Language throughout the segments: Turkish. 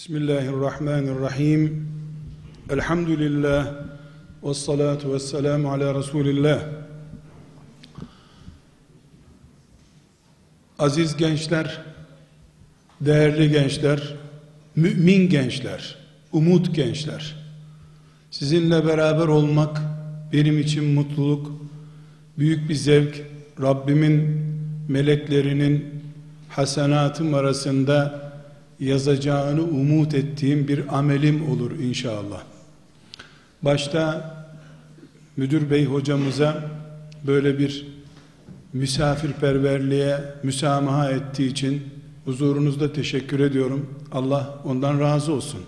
Bismillahirrahmanirrahim. Elhamdülillah. Ve salatu ve selamu ala Resulillah. Aziz gençler, değerli gençler, mümin gençler, umut gençler. Sizinle beraber olmak benim için mutluluk, büyük bir zevk. Rabbimin meleklerinin hasenatım arasında yazacağını umut ettiğim bir amelim olur inşallah. Başta müdür bey hocamıza böyle bir misafirperverliğe müsamaha ettiği için huzurunuzda teşekkür ediyorum. Allah ondan razı olsun.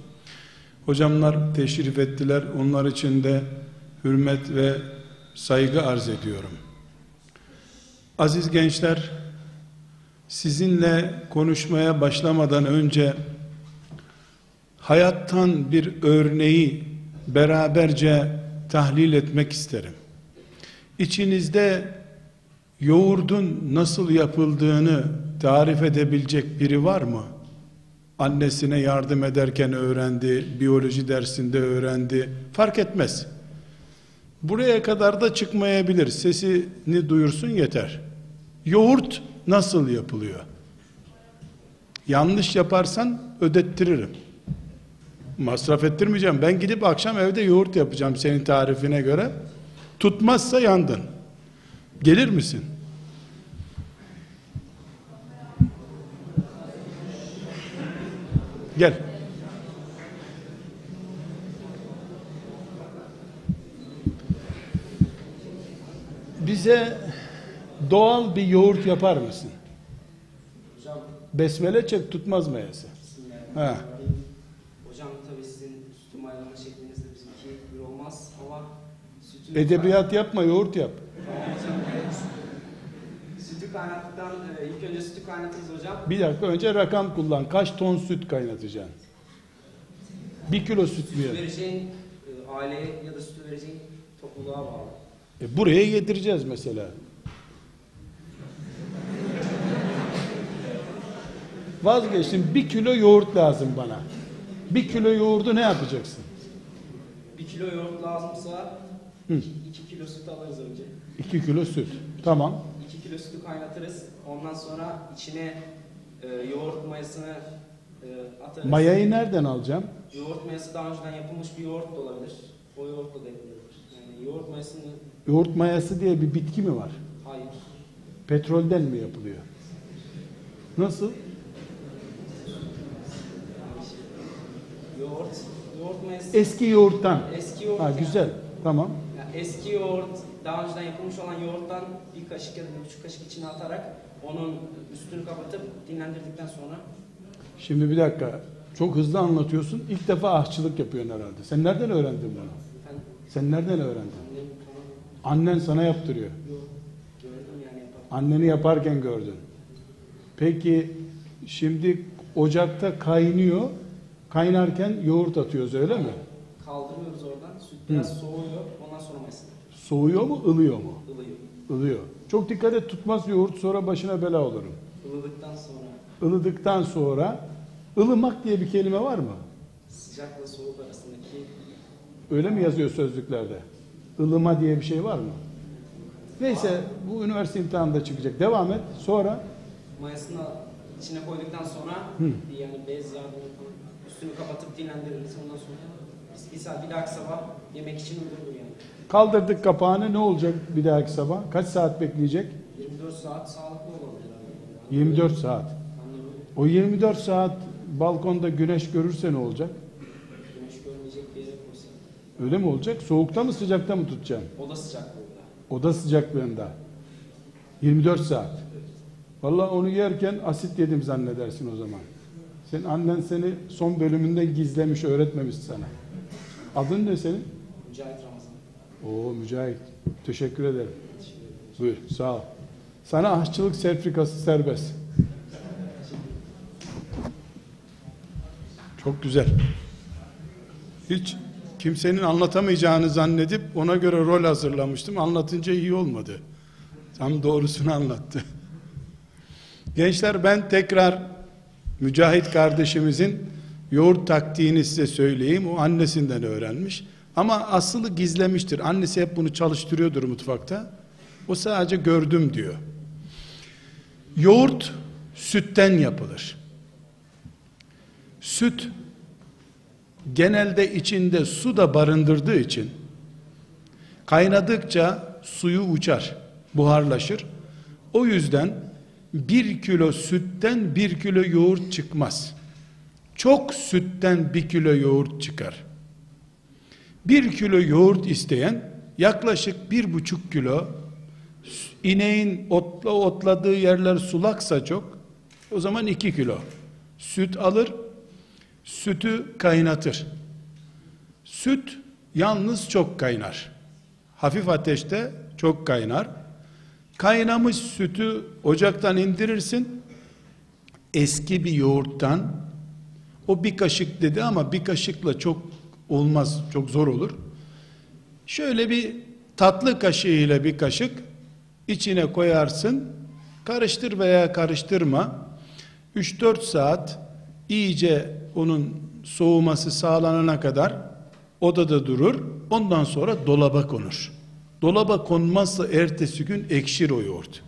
Hocamlar teşrif ettiler. Onlar için de hürmet ve saygı arz ediyorum. Aziz gençler, sizinle konuşmaya başlamadan önce hayattan bir örneği beraberce tahlil etmek isterim. İçinizde yoğurdun nasıl yapıldığını tarif edebilecek biri var mı? Annesine yardım ederken öğrendi, biyoloji dersinde öğrendi, fark etmez. Buraya kadar da çıkmayabilir, sesini duyursun yeter. Yoğurt nasıl yapılıyor? Yanlış yaparsan ödettiririm. Masraf ettirmeyeceğim. Ben gidip akşam evde yoğurt yapacağım senin tarifine göre. Tutmazsa yandın. Gelir misin? Gel. Bize doğal bir yoğurt yapar mısın? Hocam, Besmele çek tutmaz mayası. Ha. hocam tabii sizin sütü maylama şeklinizde bizimki bir olmaz ama sütü... Edebiyat yapma yoğurt yap. Sütü kaynattıktan, e, ilk önce sütü kaynatırız hocam. Bir dakika önce rakam kullan. Kaç ton süt kaynatacaksın? Bir kilo süt mü? Yani? vereceğin e, aileye ya da sütü vereceğin topluluğa bağlı. E buraya yedireceğiz mesela. Vazgeçtim. Bir kilo yoğurt lazım bana. Bir kilo yoğurdu ne yapacaksın? Bir kilo yoğurt lazımsa Hı. iki kilo süt alırız önce. İki kilo süt. Tamam. İki kilo sütü kaynatırız. Ondan sonra içine e, yoğurt mayasını e, atarız. Mayayı nereden alacağım? Yoğurt mayası daha önceden yapılmış bir yoğurt da olabilir. O yoğurtla da yapılabilir. Yani yoğurt mayasını Yoğurt mayası diye bir bitki mi var? hayır. Petrolden mi yapılıyor? Nasıl? Yoğurt, yoğurt mayası. Eski yoğurttan. eski yoğurt. Ha yani. güzel. Tamam. Yani eski yoğurt, daha önceden yapılmış olan yoğurttan bir kaşık ya da bir buçuk kaşık içine atarak onun üstünü kapatıp dinlendirdikten sonra Şimdi bir dakika. Çok hızlı anlatıyorsun. İlk defa aşçılık yapıyorsun herhalde. Sen nereden öğrendin bunu? ben Sen nereden öğrendin? Annen sana yaptırıyor. yok gördüm yani yapar. Anneni yaparken gördün. Peki şimdi ocakta kaynıyor. Kaynarken yoğurt atıyoruz öyle mi? Kaldırmıyoruz oradan. Süt biraz soğuyor. Ondan sonra mayasını Soğuyor mu, ılıyor mu? ılıyor. Ilıyor. Çok dikkat et tutmaz yoğurt sonra başına bela olurum. Ilıdıktan sonra Ilıdıktan sonra ılımak diye bir kelime var mı? sıcakla soğuk arasındaki Öyle mi yazıyor sözlüklerde? Ilıma diye bir şey var mı? Neyse bu üniversite imtihanında çıkacak. Devam et. Sonra mayasını içine koyduktan sonra Hı. bir yani bez yardımı falan üstünü kapatıp dinlendiririz. Ondan sonra biz bir saat bir dahaki sabah yemek için uygundur yani. kaldırdık kapağını ne olacak bir dahaki sabah? Kaç saat bekleyecek? 24 saat sağlıklı olabilir. abi. 24 saat. O 24 saat balkonda güneş görürse ne olacak? güneş görmeyecek bir yere koysa. Öyle mi olacak? Soğukta mı sıcakta mı tutacaksın? Oda sıcaklığında. Oda sıcaklığında. 24 saat. Vallahi onu yerken asit yedim zannedersin o zaman. Senin annen seni son bölümünde gizlemiş, öğretmemiş sana. Adın ne senin? Mücahit Ramazan. Oo Mücahit. Teşekkür ederim. Buyur, sağ ol. Sana aşçılık sertifikası serbest. Çok güzel. Hiç kimsenin anlatamayacağını zannedip ona göre rol hazırlamıştım. Anlatınca iyi olmadı. Tam doğrusunu anlattı. Gençler ben tekrar Mücahit kardeşimizin yoğurt taktiğini size söyleyeyim. O annesinden öğrenmiş. Ama aslı gizlemiştir. Annesi hep bunu çalıştırıyordur mutfakta. O sadece gördüm diyor. Yoğurt sütten yapılır. Süt genelde içinde su da barındırdığı için kaynadıkça suyu uçar, buharlaşır. O yüzden bir kilo sütten bir kilo yoğurt çıkmaz. Çok sütten bir kilo yoğurt çıkar. Bir kilo yoğurt isteyen yaklaşık bir buçuk kilo ineğin otla otladığı yerler sulaksa çok o zaman iki kilo süt alır sütü kaynatır süt yalnız çok kaynar hafif ateşte çok kaynar kaynamış sütü ocaktan indirirsin eski bir yoğurttan o bir kaşık dedi ama bir kaşıkla çok olmaz çok zor olur şöyle bir tatlı kaşığı ile bir kaşık içine koyarsın. Karıştır veya karıştırma. 3-4 saat iyice onun soğuması sağlanana kadar odada durur. Ondan sonra dolaba konur. Dolaba konmazsa ertesi gün ekşir o yoğurt.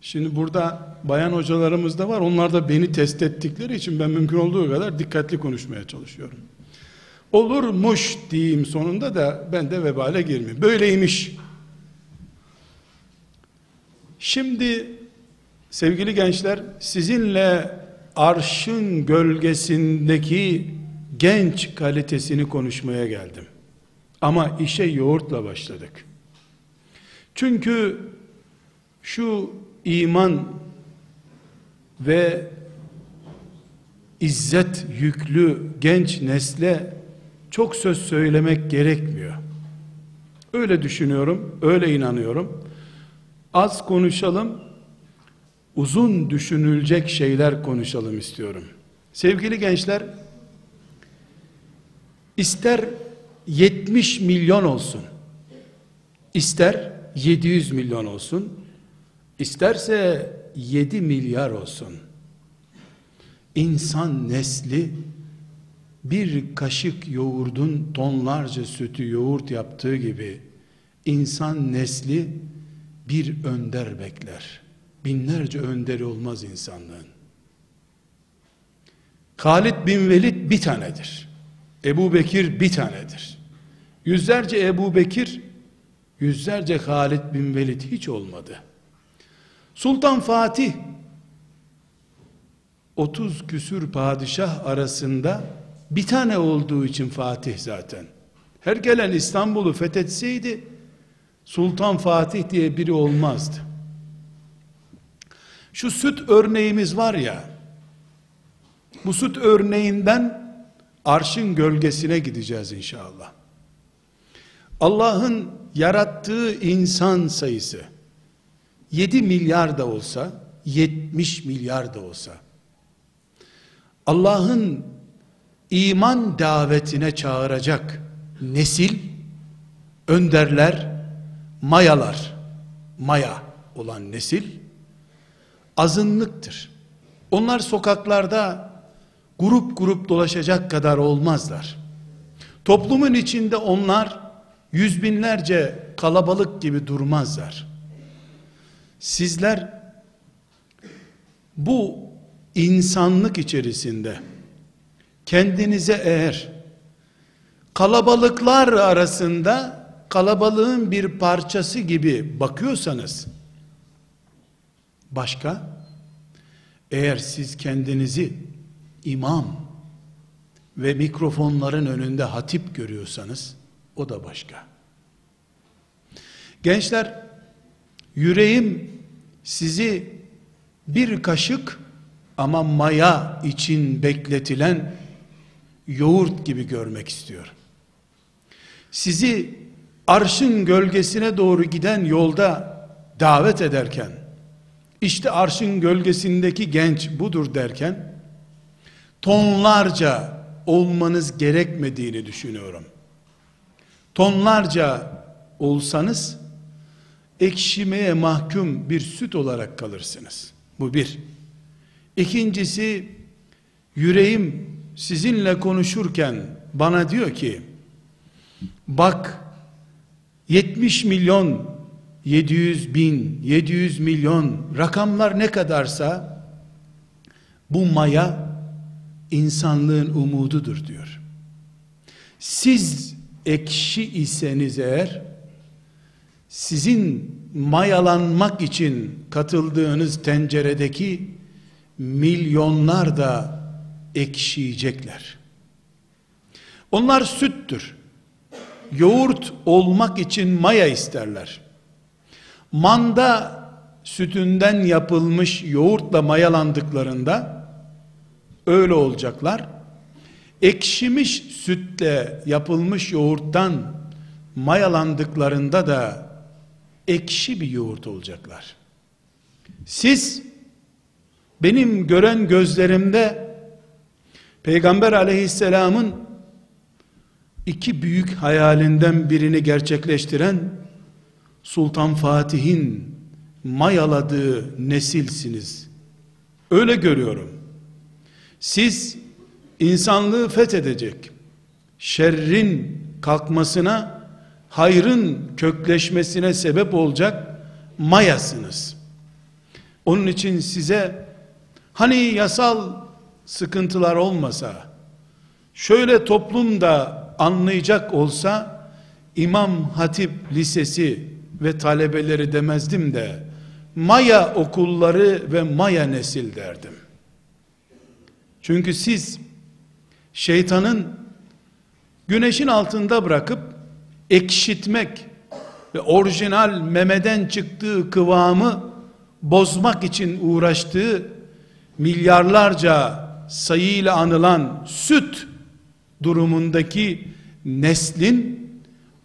Şimdi burada bayan hocalarımız da var. Onlar da beni test ettikleri için ben mümkün olduğu kadar dikkatli konuşmaya çalışıyorum. Olurmuş diyeyim sonunda da ben de vebale girmeyeyim. Böyleymiş Şimdi sevgili gençler sizinle arşın gölgesindeki genç kalitesini konuşmaya geldim. Ama işe yoğurtla başladık. Çünkü şu iman ve izzet yüklü genç nesle çok söz söylemek gerekmiyor. Öyle düşünüyorum, öyle inanıyorum. Az konuşalım, uzun düşünülecek şeyler konuşalım istiyorum. Sevgili gençler, ister 70 milyon olsun, ister 700 milyon olsun, isterse 7 milyar olsun. İnsan nesli bir kaşık yoğurdun tonlarca sütü yoğurt yaptığı gibi insan nesli bir önder bekler. Binlerce önderi olmaz insanlığın. Halid bin Velid bir tanedir. Ebu Bekir bir tanedir. Yüzlerce Ebu Bekir, yüzlerce Halid bin Velid hiç olmadı. Sultan Fatih, 30 küsür padişah arasında bir tane olduğu için Fatih zaten. Her gelen İstanbul'u fethetseydi, Sultan Fatih diye biri olmazdı. Şu süt örneğimiz var ya, bu süt örneğinden arşın gölgesine gideceğiz inşallah. Allah'ın yarattığı insan sayısı 7 milyar da olsa, 70 milyar da olsa Allah'ın iman davetine çağıracak nesil, önderler, mayalar, maya olan nesil azınlıktır. Onlar sokaklarda grup grup dolaşacak kadar olmazlar. Toplumun içinde onlar yüz binlerce kalabalık gibi durmazlar. Sizler bu insanlık içerisinde kendinize eğer kalabalıklar arasında kalabalığın bir parçası gibi bakıyorsanız başka eğer siz kendinizi imam ve mikrofonların önünde hatip görüyorsanız o da başka. Gençler yüreğim sizi bir kaşık ama maya için bekletilen yoğurt gibi görmek istiyor. Sizi arşın gölgesine doğru giden yolda davet ederken işte arşın gölgesindeki genç budur derken tonlarca olmanız gerekmediğini düşünüyorum. Tonlarca olsanız ekşimeye mahkum bir süt olarak kalırsınız. Bu bir. İkincisi yüreğim sizinle konuşurken bana diyor ki bak 70 milyon 700 bin 700 milyon rakamlar ne kadarsa bu maya insanlığın umududur diyor. Siz ekşi iseniz eğer sizin mayalanmak için katıldığınız tenceredeki milyonlar da ekşiyecekler. Onlar süttür. Yoğurt olmak için maya isterler. Manda sütünden yapılmış yoğurtla mayalandıklarında öyle olacaklar. Ekşimiş sütle yapılmış yoğurttan mayalandıklarında da ekşi bir yoğurt olacaklar. Siz benim gören gözlerimde Peygamber aleyhisselamın iki büyük hayalinden birini gerçekleştiren Sultan Fatih'in mayaladığı nesilsiniz. Öyle görüyorum. Siz insanlığı fethedecek, şerrin kalkmasına, hayrın kökleşmesine sebep olacak mayasınız. Onun için size hani yasal sıkıntılar olmasa, şöyle toplumda anlayacak olsa, İmam Hatip Lisesi ve talebeleri demezdim de, Maya okulları ve Maya nesil derdim. Çünkü siz şeytanın güneşin altında bırakıp ekşitmek ve orijinal memeden çıktığı kıvamı bozmak için uğraştığı milyarlarca sayıyla anılan süt durumundaki neslin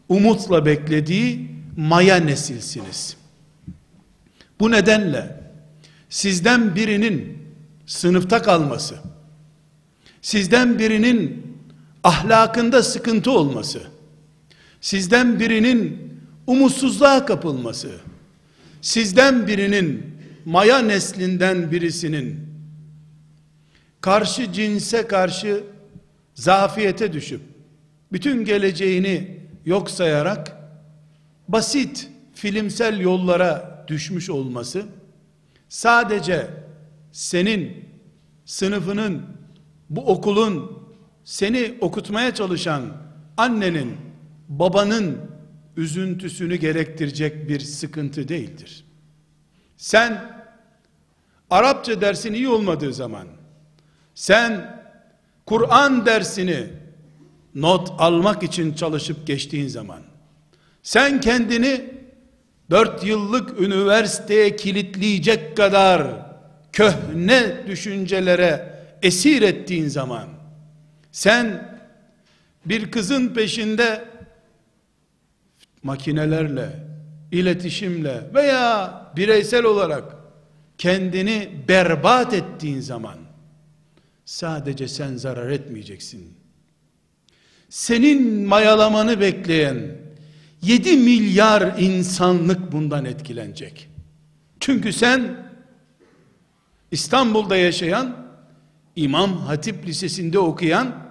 umutla beklediği maya nesilsiniz. Bu nedenle sizden birinin sınıfta kalması, sizden birinin ahlakında sıkıntı olması, sizden birinin umutsuzluğa kapılması, sizden birinin maya neslinden birisinin karşı cinse karşı zafiyete düşüp bütün geleceğini yok sayarak basit filmsel yollara düşmüş olması sadece senin sınıfının bu okulun seni okutmaya çalışan annenin babanın üzüntüsünü gerektirecek bir sıkıntı değildir. Sen Arapça dersin iyi olmadığı zaman sen Kur'an dersini not almak için çalışıp geçtiğin zaman sen kendini dört yıllık üniversiteye kilitleyecek kadar köhne düşüncelere esir ettiğin zaman sen bir kızın peşinde makinelerle, iletişimle veya bireysel olarak kendini berbat ettiğin zaman sadece sen zarar etmeyeceksin. Senin mayalamanı bekleyen 7 milyar insanlık bundan etkilenecek. Çünkü sen İstanbul'da yaşayan İmam Hatip Lisesi'nde okuyan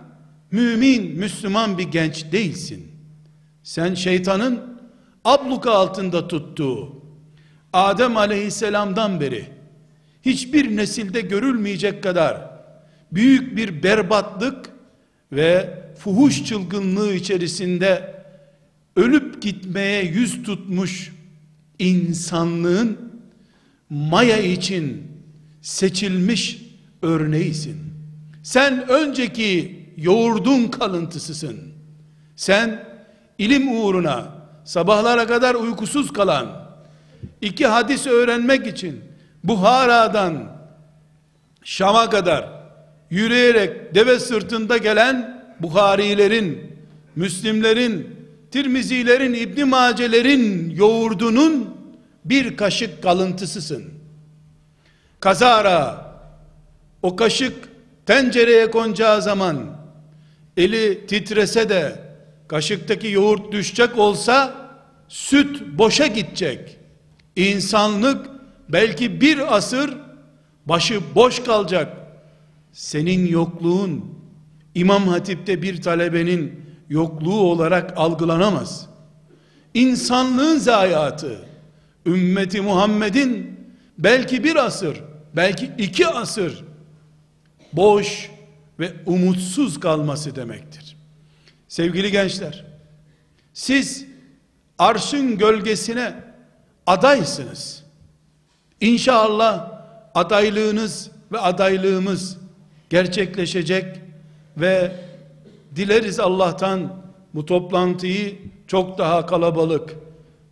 mümin, Müslüman bir genç değilsin. Sen şeytanın abluka altında tuttuğu Adem aleyhisselamdan beri hiçbir nesilde görülmeyecek kadar büyük bir berbatlık ve fuhuş çılgınlığı içerisinde ölüp gitmeye yüz tutmuş insanlığın maya için seçilmiş örneğisin. Sen önceki yoğurdun kalıntısısın. Sen ilim uğruna sabahlara kadar uykusuz kalan iki hadis öğrenmek için Buhara'dan Şam'a kadar yürüyerek deve sırtında gelen Buharilerin, Müslimlerin, Tirmizilerin, İbn Macelerin yoğurdunun bir kaşık kalıntısısın. Kazara o kaşık tencereye konacağı zaman eli titrese de kaşıktaki yoğurt düşecek olsa süt boşa gidecek. İnsanlık belki bir asır başı boş kalacak. Senin yokluğun İmam Hatip'te bir talebenin yokluğu olarak algılanamaz. İnsanlığın zayiatı, ümmeti Muhammed'in belki bir asır, belki iki asır boş ve umutsuz kalması demektir. Sevgili gençler, siz arşın gölgesine adaysınız. İnşallah adaylığınız ve adaylığımız gerçekleşecek ve dileriz Allah'tan bu toplantıyı çok daha kalabalık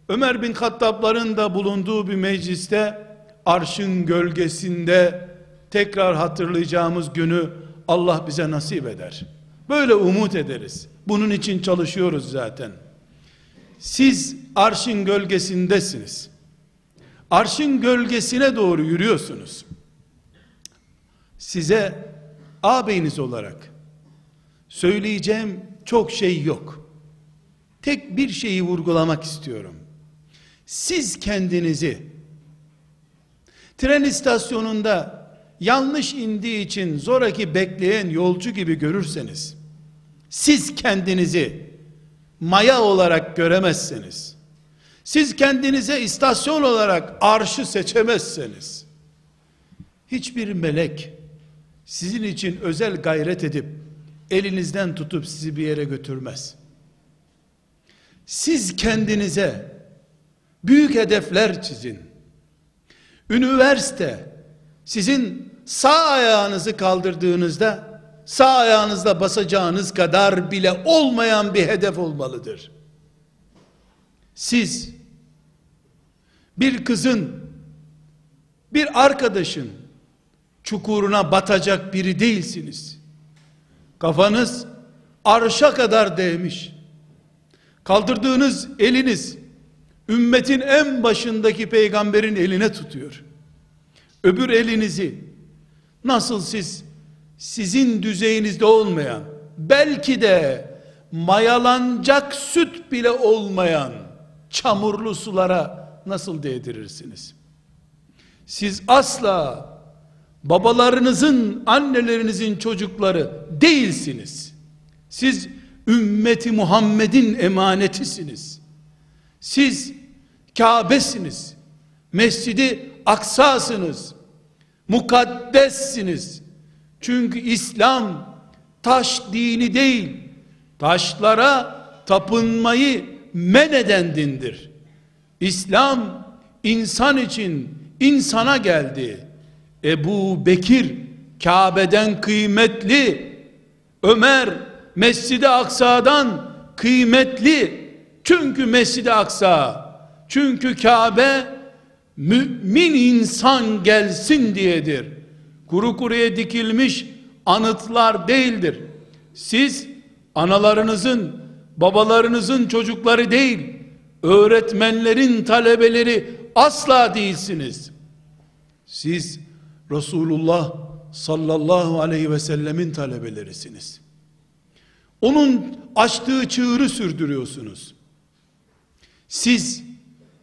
Ömer bin Hattab'ların da bulunduğu bir mecliste arşın gölgesinde tekrar hatırlayacağımız günü Allah bize nasip eder. Böyle umut ederiz. Bunun için çalışıyoruz zaten. Siz arşın gölgesindesiniz. Arşın gölgesine doğru yürüyorsunuz. Size ağabeyiniz olarak söyleyeceğim çok şey yok. Tek bir şeyi vurgulamak istiyorum. Siz kendinizi tren istasyonunda yanlış indiği için zoraki bekleyen yolcu gibi görürseniz siz kendinizi maya olarak göremezseniz siz kendinize istasyon olarak arşı seçemezseniz hiçbir melek sizin için özel gayret edip elinizden tutup sizi bir yere götürmez. Siz kendinize büyük hedefler çizin. Üniversite sizin sağ ayağınızı kaldırdığınızda sağ ayağınızla basacağınız kadar bile olmayan bir hedef olmalıdır. Siz bir kızın bir arkadaşın çukuruna batacak biri değilsiniz. Kafanız arşa kadar değmiş. Kaldırdığınız eliniz ümmetin en başındaki peygamberin eline tutuyor. Öbür elinizi nasıl siz sizin düzeyinizde olmayan belki de mayalanacak süt bile olmayan çamurlu sulara nasıl değdirirsiniz? Siz asla babalarınızın, annelerinizin çocukları değilsiniz. Siz ümmeti Muhammed'in emanetisiniz. Siz Kabe'siniz. Mescidi Aksa'sınız. Mukaddessiniz. Çünkü İslam taş dini değil, taşlara tapınmayı men eden dindir. İslam insan için insana geldi. Ebu Bekir Kabe'den kıymetli, Ömer Mescid-i Aksa'dan kıymetli. Çünkü Mescid-i Aksa, çünkü Kabe mümin insan gelsin diyedir. Kuru kuruya dikilmiş anıtlar değildir. Siz analarınızın, babalarınızın çocukları değil, öğretmenlerin talebeleri asla değilsiniz. Siz Resulullah sallallahu aleyhi ve sellemin talebelerisiniz. Onun açtığı çığırı sürdürüyorsunuz. Siz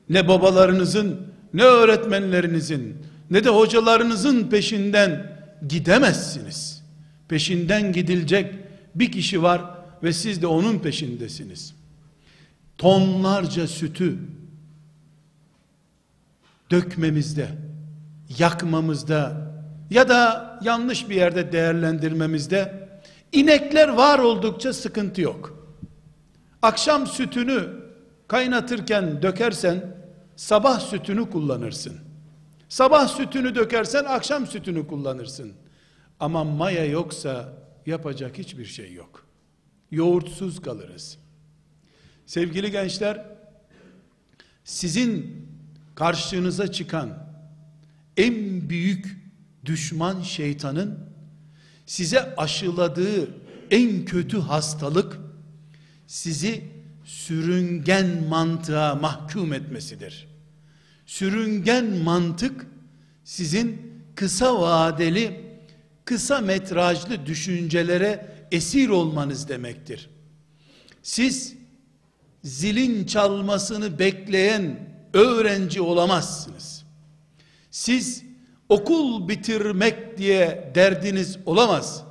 ne babalarınızın, ne öğretmenlerinizin, ne de hocalarınızın peşinden gidemezsiniz. Peşinden gidilecek bir kişi var ve siz de onun peşindesiniz. Tonlarca sütü dökmemizde, yakmamızda ya da yanlış bir yerde değerlendirmemizde inekler var oldukça sıkıntı yok. Akşam sütünü kaynatırken dökersen sabah sütünü kullanırsın. Sabah sütünü dökersen akşam sütünü kullanırsın. Ama maya yoksa yapacak hiçbir şey yok. Yoğurtsuz kalırız. Sevgili gençler, sizin karşınıza çıkan en büyük düşman şeytanın size aşıladığı en kötü hastalık sizi sürüngen mantığa mahkum etmesidir. Sürüngen mantık sizin kısa vadeli, kısa metrajlı düşüncelere esir olmanız demektir. Siz zilin çalmasını bekleyen öğrenci olamazsınız. Siz okul bitirmek diye derdiniz olamaz.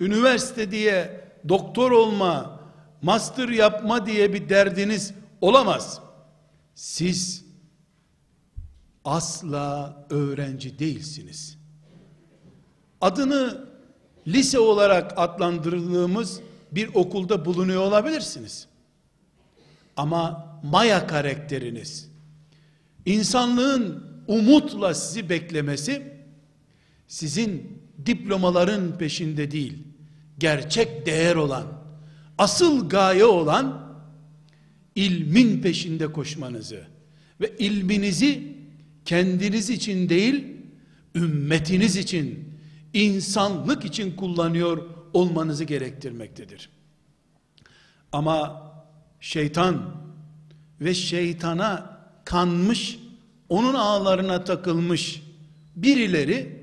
üniversite diye doktor olma, master yapma diye bir derdiniz olamaz. Siz asla öğrenci değilsiniz. Adını lise olarak adlandırdığımız bir okulda bulunuyor olabilirsiniz. Ama maya karakteriniz, insanlığın umutla sizi beklemesi, sizin diplomaların peşinde değil, gerçek değer olan, asıl gaye olan, ilmin peşinde koşmanızı ve ilminizi kendiniz için değil, ümmetiniz için, insanlık için kullanıyor olmanızı gerektirmektedir. Ama şeytan ve şeytana kanmış, onun ağlarına takılmış birileri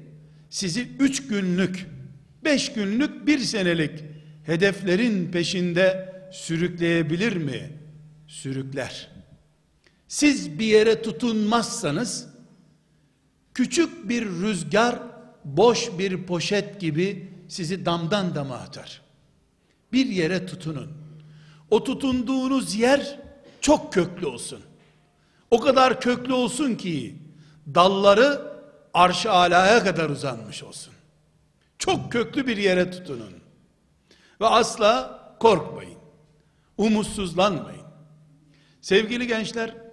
sizi üç günlük, beş günlük, bir senelik hedeflerin peşinde sürükleyebilir mi? Sürükler. Siz bir yere tutunmazsanız, küçük bir rüzgar, boş bir poşet gibi sizi damdan dama atar. Bir yere tutunun. O tutunduğunuz yer çok köklü olsun. O kadar köklü olsun ki dalları arş-ı alaya kadar uzanmış olsun. Çok köklü bir yere tutunun. Ve asla korkmayın. Umutsuzlanmayın. Sevgili gençler,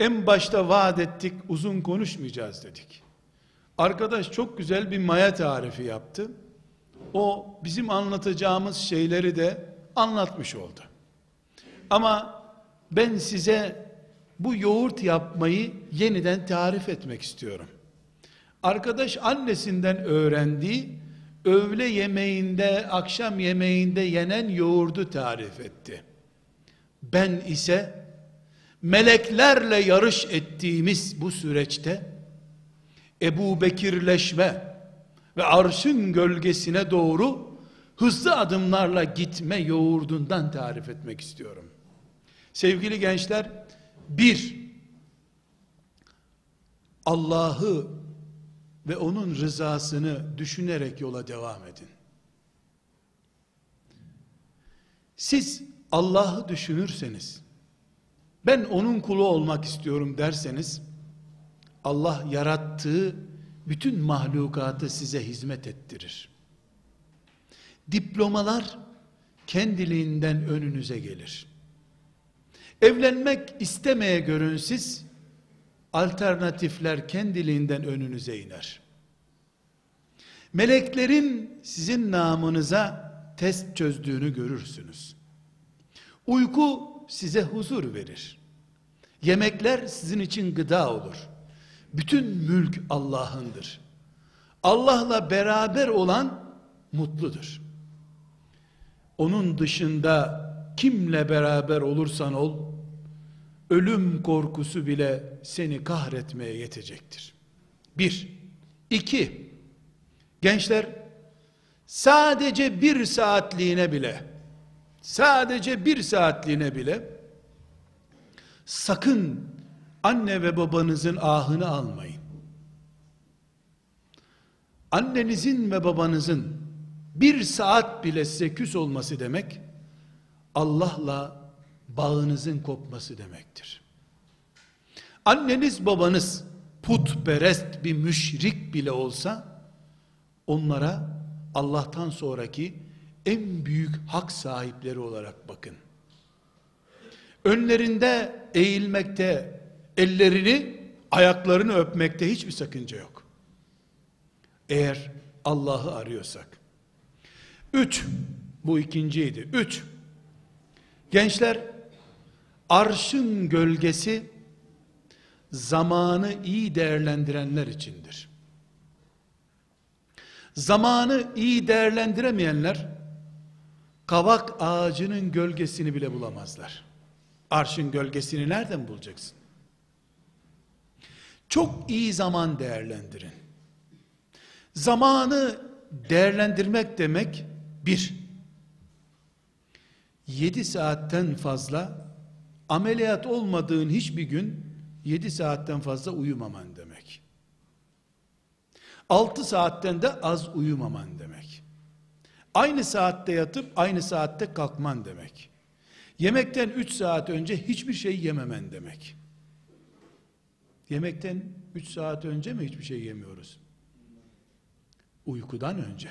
en başta vaat ettik, uzun konuşmayacağız dedik. Arkadaş çok güzel bir maya tarifi yaptı. O bizim anlatacağımız şeyleri de anlatmış oldu. Ama ben size bu yoğurt yapmayı yeniden tarif etmek istiyorum. Arkadaş annesinden öğrendiği öğle yemeğinde, akşam yemeğinde yenen yoğurdu tarif etti. Ben ise meleklerle yarış ettiğimiz bu süreçte Ebu Bekirleşme ve arşın gölgesine doğru hızlı adımlarla gitme yoğurdundan tarif etmek istiyorum. Sevgili gençler, bir, Allah'ı ve onun rızasını düşünerek yola devam edin. Siz Allah'ı düşünürseniz, ben onun kulu olmak istiyorum derseniz, Allah yarattığı bütün mahlukatı size hizmet ettirir. Diplomalar kendiliğinden önünüze gelir. Evlenmek istemeye görünsiz, alternatifler kendiliğinden önünüze iner. Meleklerin sizin namınıza test çözdüğünü görürsünüz. Uyku size huzur verir. Yemekler sizin için gıda olur. Bütün mülk Allah'ındır. Allah'la beraber olan mutludur. Onun dışında kimle beraber olursan ol, ölüm korkusu bile seni kahretmeye yetecektir. Bir. iki. Gençler, sadece bir saatliğine bile, sadece bir saatliğine bile, sakın anne ve babanızın ahını almayın. Annenizin ve babanızın bir saat bile size küs olması demek, Allah'la bağınızın kopması demektir. Anneniz babanız putperest bir müşrik bile olsa, onlara Allah'tan sonraki en büyük hak sahipleri olarak bakın. Önlerinde eğilmekte, ellerini, ayaklarını öpmekte hiçbir sakınca yok. Eğer Allah'ı arıyorsak. Üç, bu ikinciydi. Üç, gençler, arşın gölgesi, zamanı iyi değerlendirenler içindir. Zamanı iyi değerlendiremeyenler, kavak ağacının gölgesini bile bulamazlar. Arşın gölgesini nereden bulacaksın? Çok iyi zaman değerlendirin. Zamanı değerlendirmek demek bir, yedi saatten fazla ameliyat olmadığın hiçbir gün yedi saatten fazla uyumaman demek. Altı saatten de az uyumaman demek. Aynı saatte yatıp aynı saatte kalkman demek. Yemekten 3 saat önce hiçbir şey yememen demek. Yemekten 3 saat önce mi hiçbir şey yemiyoruz? Uykudan önce.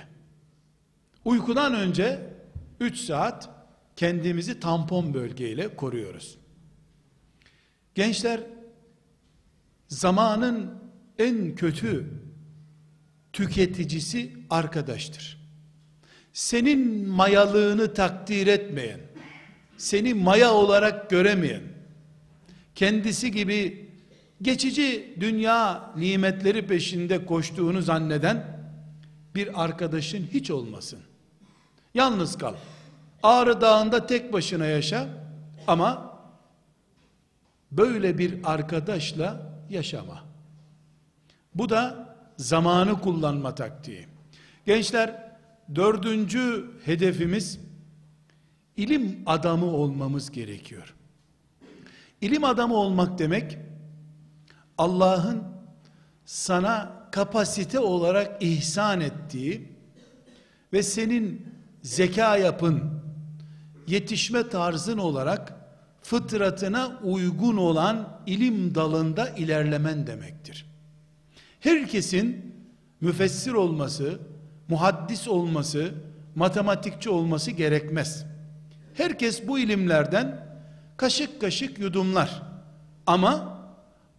Uykudan önce 3 saat kendimizi tampon bölgeyle koruyoruz. Gençler zamanın en kötü tüketicisi arkadaştır. Senin mayalığını takdir etmeyen, seni maya olarak göremeyen, kendisi gibi geçici dünya nimetleri peşinde koştuğunu zanneden bir arkadaşın hiç olmasın. Yalnız kal. Ağrı Dağı'nda tek başına yaşa ama böyle bir arkadaşla yaşama. Bu da zamanı kullanma taktiği. Gençler dördüncü hedefimiz ilim adamı olmamız gerekiyor. İlim adamı olmak demek Allah'ın sana kapasite olarak ihsan ettiği ve senin zeka yapın, yetişme tarzın olarak fıtratına uygun olan ilim dalında ilerlemen demektir. Herkesin müfessir olması, muhaddis olması, matematikçi olması gerekmez. Herkes bu ilimlerden kaşık kaşık yudumlar. Ama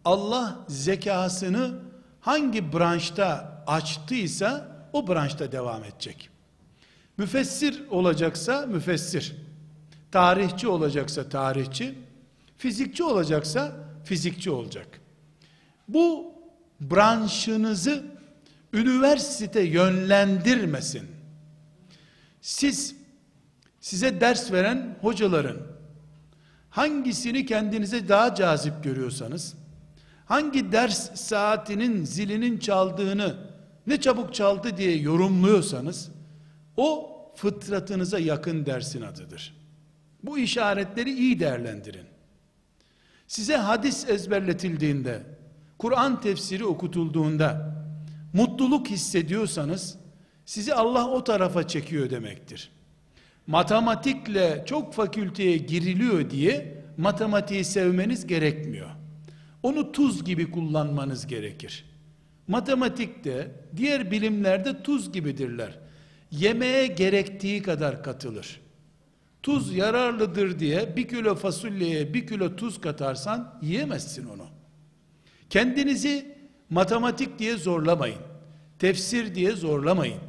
Allah zekasını hangi branşta açtıysa o branşta devam edecek. Müfessir olacaksa müfessir. Tarihçi olacaksa tarihçi. Fizikçi olacaksa fizikçi olacak. Bu branşınızı üniversite yönlendirmesin. Siz size ders veren hocaların hangisini kendinize daha cazip görüyorsanız hangi ders saatinin zilinin çaldığını ne çabuk çaldı diye yorumluyorsanız o fıtratınıza yakın dersin adıdır. Bu işaretleri iyi değerlendirin. Size hadis ezberletildiğinde, Kur'an tefsiri okutulduğunda mutluluk hissediyorsanız sizi Allah o tarafa çekiyor demektir. Matematikle çok fakülteye giriliyor diye matematiği sevmeniz gerekmiyor. Onu tuz gibi kullanmanız gerekir. Matematikte, diğer bilimlerde tuz gibidirler. Yemeğe gerektiği kadar katılır. Tuz yararlıdır diye bir kilo fasulyeye bir kilo tuz katarsan yiyemezsin onu. Kendinizi matematik diye zorlamayın. Tefsir diye zorlamayın.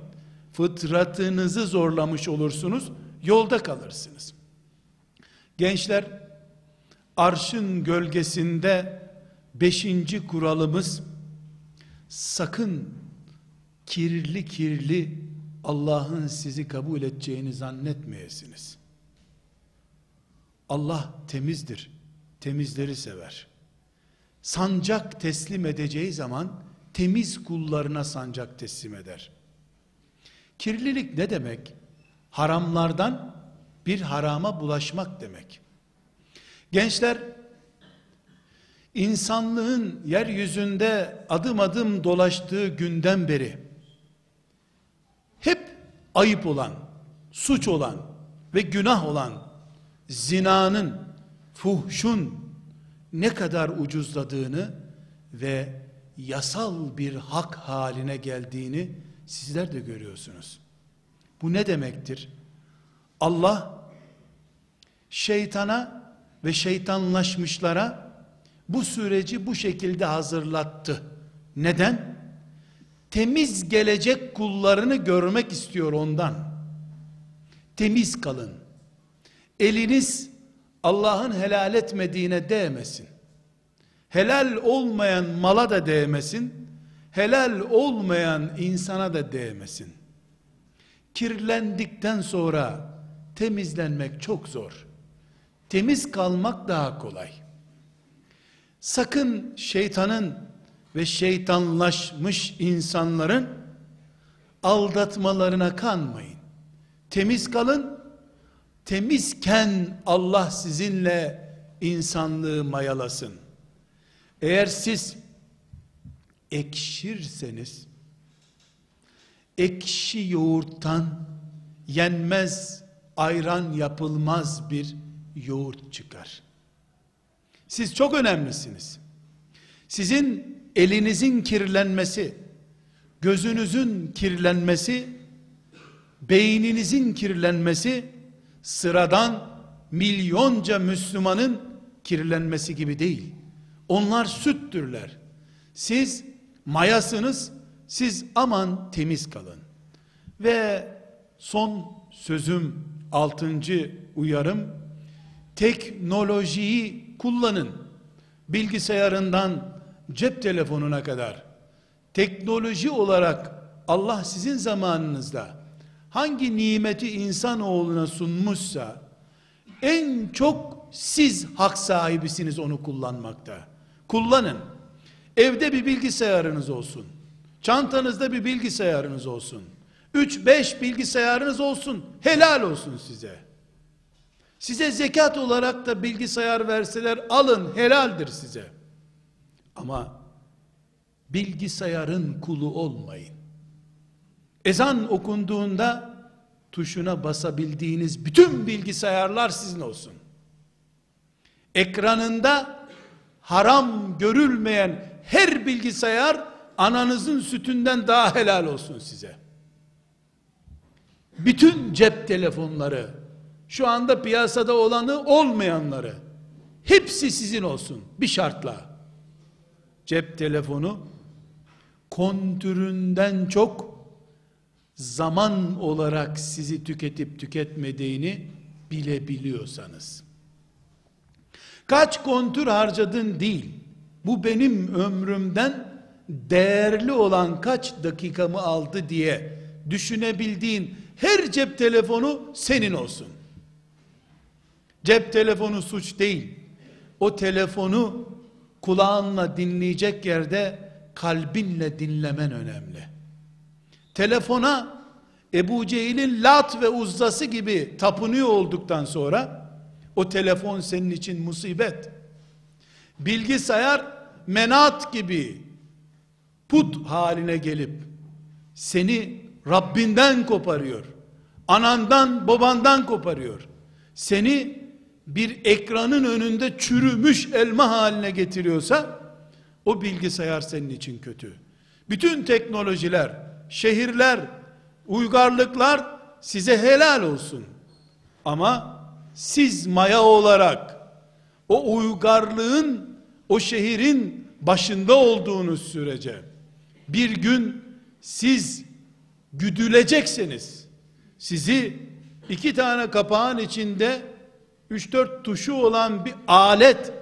Fıtratınızı zorlamış olursunuz, yolda kalırsınız. Gençler, arşın gölgesinde beşinci kuralımız, sakın kirli kirli Allah'ın sizi kabul edeceğini zannetmeyesiniz. Allah temizdir. Temizleri sever. Sancak teslim edeceği zaman temiz kullarına sancak teslim eder. Kirlilik ne demek? Haramlardan bir harama bulaşmak demek. Gençler insanlığın yeryüzünde adım adım dolaştığı günden beri hep ayıp olan, suç olan ve günah olan zinanın, fuhşun ne kadar ucuzladığını ve yasal bir hak haline geldiğini sizler de görüyorsunuz. Bu ne demektir? Allah şeytana ve şeytanlaşmışlara bu süreci bu şekilde hazırlattı. Neden? Temiz gelecek kullarını görmek istiyor ondan. Temiz kalın. Eliniz Allah'ın helal etmediğine değmesin. Helal olmayan mala da değmesin. Helal olmayan insana da değmesin. Kirlendikten sonra temizlenmek çok zor. Temiz kalmak daha kolay. Sakın şeytanın ve şeytanlaşmış insanların aldatmalarına kanmayın. Temiz kalın. Temizken Allah sizinle insanlığı mayalasın. Eğer siz ekşirseniz ekşi yoğurttan yenmez, ayran yapılmaz bir yoğurt çıkar. Siz çok önemlisiniz. Sizin elinizin kirlenmesi, gözünüzün kirlenmesi, beyninizin kirlenmesi sıradan milyonca Müslümanın kirlenmesi gibi değil. Onlar süttürler. Siz mayasınız, siz aman temiz kalın. Ve son sözüm, altıncı uyarım, teknolojiyi kullanın. Bilgisayarından cep telefonuna kadar teknoloji olarak Allah sizin zamanınızda hangi nimeti insanoğluna sunmuşsa en çok siz hak sahibisiniz onu kullanmakta. Kullanın. Evde bir bilgisayarınız olsun. Çantanızda bir bilgisayarınız olsun. 3-5 bilgisayarınız olsun. Helal olsun size. Size zekat olarak da bilgisayar verseler alın helaldir size. Ama bilgisayarın kulu olmayın. Ezan okunduğunda tuşuna basabildiğiniz bütün bilgisayarlar sizin olsun. Ekranında haram görülmeyen her bilgisayar ananızın sütünden daha helal olsun size. Bütün cep telefonları, şu anda piyasada olanı olmayanları, hepsi sizin olsun bir şartla. Cep telefonu kontüründen çok zaman olarak sizi tüketip tüketmediğini bilebiliyorsanız. Kaç kontür harcadın değil. Bu benim ömrümden değerli olan kaç dakikamı aldı diye düşünebildiğin her cep telefonu senin olsun. Cep telefonu suç değil. O telefonu kulağınla dinleyecek yerde kalbinle dinlemen önemli. Telefona Ebu Cehil'in Lat ve Uzzası gibi tapınıyor olduktan sonra o telefon senin için musibet. Bilgisayar menat gibi put haline gelip seni Rabbinden koparıyor. Anandan babandan koparıyor. Seni bir ekranın önünde çürümüş elma haline getiriyorsa o bilgisayar senin için kötü. Bütün teknolojiler, şehirler, uygarlıklar size helal olsun. Ama siz maya olarak o uygarlığın, o şehrin başında olduğunuz sürece bir gün siz güdüleceksiniz. Sizi iki tane kapağın içinde 3-4 tuşu olan bir alet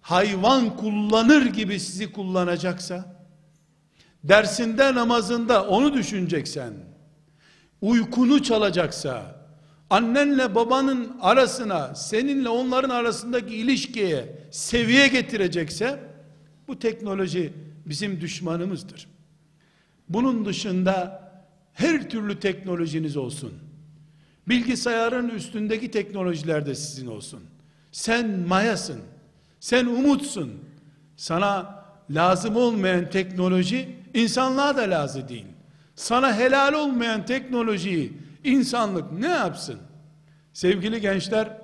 hayvan kullanır gibi sizi kullanacaksa dersinde namazında onu düşüneceksen uykunu çalacaksa annenle babanın arasına seninle onların arasındaki ilişkiye seviye getirecekse bu teknoloji bizim düşmanımızdır. Bunun dışında her türlü teknolojiniz olsun. Bilgisayarın üstündeki teknolojiler de sizin olsun. Sen mayasın. Sen umutsun. Sana lazım olmayan teknoloji insanlığa da lazım değil. Sana helal olmayan teknolojiyi insanlık ne yapsın? Sevgili gençler,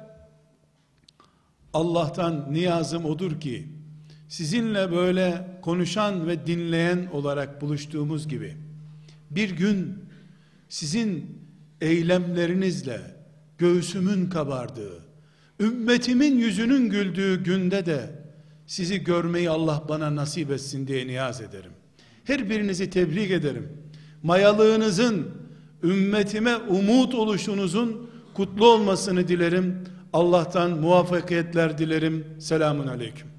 Allah'tan niyazım odur ki sizinle böyle konuşan ve dinleyen olarak buluştuğumuz gibi bir gün sizin eylemlerinizle göğsümün kabardığı, ümmetimin yüzünün güldüğü günde de sizi görmeyi Allah bana nasip etsin diye niyaz ederim. Her birinizi tebrik ederim. Mayalığınızın, ümmetime umut oluşunuzun kutlu olmasını dilerim. Allah'tan muvaffakiyetler dilerim. Selamun Aleyküm.